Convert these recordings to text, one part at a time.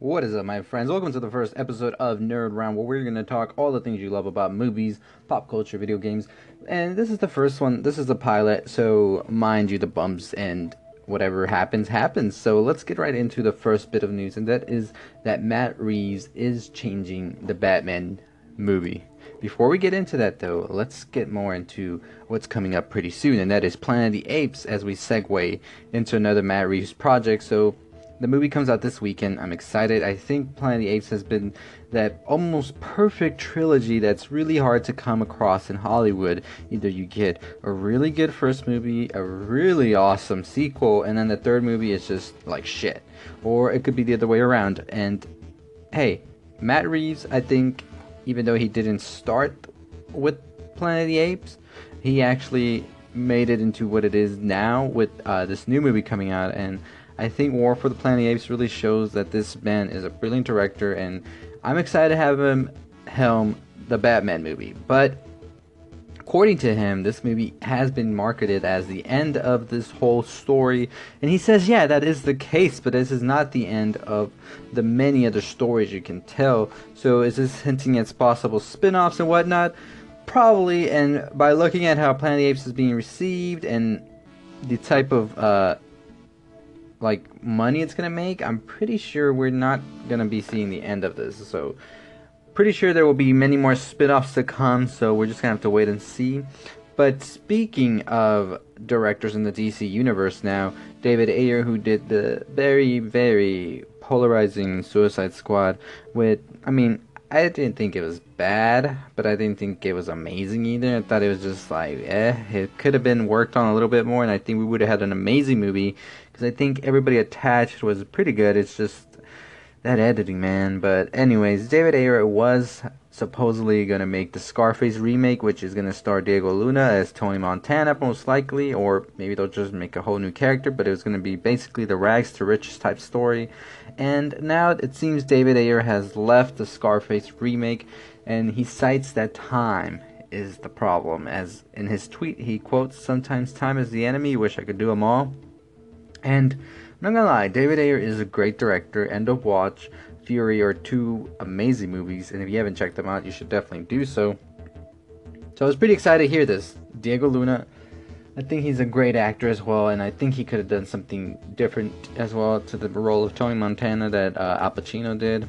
What is up, my friends? Welcome to the first episode of Nerd Round, where we're going to talk all the things you love about movies, pop culture, video games. And this is the first one. This is the pilot, so mind you, the bumps and whatever happens, happens. So let's get right into the first bit of news, and that is that Matt Reeves is changing the Batman movie. Before we get into that, though, let's get more into what's coming up pretty soon, and that is Planet of the Apes as we segue into another Matt Reeves project. So the movie comes out this weekend. I'm excited. I think Planet of the Apes has been that almost perfect trilogy that's really hard to come across in Hollywood. Either you get a really good first movie, a really awesome sequel, and then the third movie is just like shit. Or it could be the other way around. And hey, Matt Reeves, I think, even though he didn't start with Planet of the Apes, he actually made it into what it is now with uh, this new movie coming out and I think War for the Planet of the Apes really shows that this man is a brilliant director, and I'm excited to have him helm the Batman movie. But according to him, this movie has been marketed as the end of this whole story, and he says, yeah, that is the case, but this is not the end of the many other stories you can tell. So is this hinting at possible spin-offs and whatnot? Probably, and by looking at how Planet of the Apes is being received and the type of uh, like money it's gonna make, I'm pretty sure we're not gonna be seeing the end of this. So pretty sure there will be many more spin-offs to come, so we're just gonna have to wait and see. But speaking of directors in the DC universe now, David Ayer, who did the very, very polarizing Suicide Squad with, I mean, I didn't think it was bad, but I didn't think it was amazing either. I thought it was just like, eh, it could have been worked on a little bit more, and I think we would have had an amazing movie because I think everybody attached was pretty good. It's just that editing, man. But anyways, David Ayer was supposedly gonna make the Scarface remake, which is gonna star Diego Luna as Tony Montana, most likely, or maybe they'll just make a whole new character. But it was gonna be basically the rags to riches type story. And now it seems David Ayer has left the Scarface remake, and he cites that time is the problem. As in his tweet, he quotes, "Sometimes time is the enemy. Wish I could do them all." And not gonna lie, David Ayer is a great director. End of Watch, Fury are two amazing movies, and if you haven't checked them out, you should definitely do so. So I was pretty excited to hear this. Diego Luna, I think he's a great actor as well, and I think he could have done something different as well to the role of Tony Montana that uh, Al Pacino did.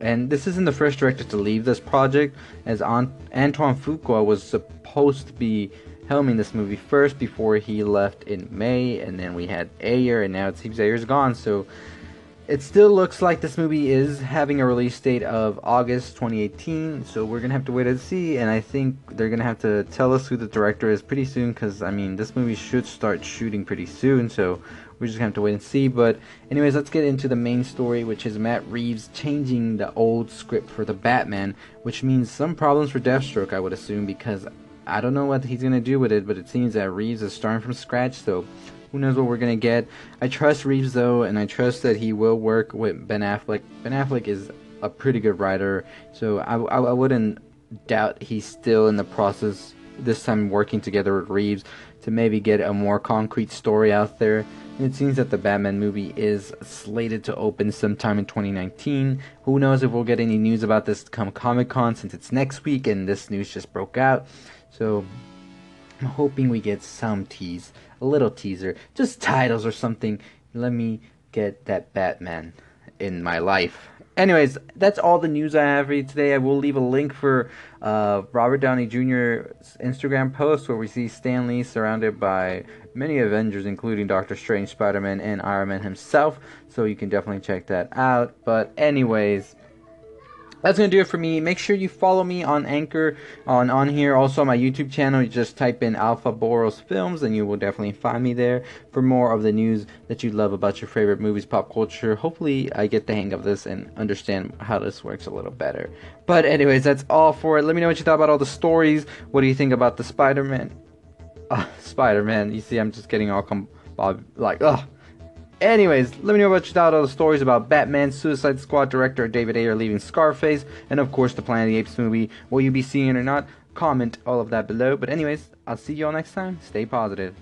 And this isn't the first director to leave this project, as Antoine Fuqua was supposed to be helming this movie first before he left in May, and then we had Ayer, and now it seems Ayer's gone. So it still looks like this movie is having a release date of August 2018. So we're gonna have to wait and see, and I think they're gonna have to tell us who the director is pretty soon, because I mean this movie should start shooting pretty soon. So we're just gonna have to wait and see. But anyways, let's get into the main story, which is Matt Reeves changing the old script for the Batman, which means some problems for Deathstroke, I would assume, because I don't know what he's gonna do with it, but it seems that Reeves is starting from scratch. So who knows what we're gonna get? I trust Reeves though, and I trust that he will work with Ben Affleck. Ben Affleck is a pretty good writer, so I, I, I wouldn't doubt he's still in the process this time working together with Reeves to maybe get a more concrete story out there. And it seems that the Batman movie is slated to open sometime in 2019. Who knows if we'll get any news about this come Comic Con since it's next week and this news just broke out. So I'm hoping we get some tease, a little teaser, just titles or something. Let me get that Batman in my life. Anyways, that's all the news I have for you today. I will leave a link for uh, Robert Downey Jr.'s Instagram post where we see Stan Lee surrounded by many Avengers, including Doctor Strange, Spider Man, and Iron Man himself. So you can definitely check that out. But, anyways that's gonna do it for me. Make sure you follow me on Anchor on on here. Also on my YouTube channel, you just type in Alpha Boros Films, and you will definitely find me there for more of the news that you love about your favorite movies, pop culture. Hopefully, I get the hang of this and understand how this works a little better. But anyways, that's all for it. Let me know what you thought about all the stories. What do you think about the Spider-Man? Uh, Spider-Man. You see, I'm just getting all com- like, ugh. Anyways, let me know about your thought all the stories about Batman, Suicide Squad director David Ayer leaving Scarface, and of course the Planet of the Apes movie. Will you be seeing it or not? Comment all of that below. But anyways, I'll see you all next time. Stay positive.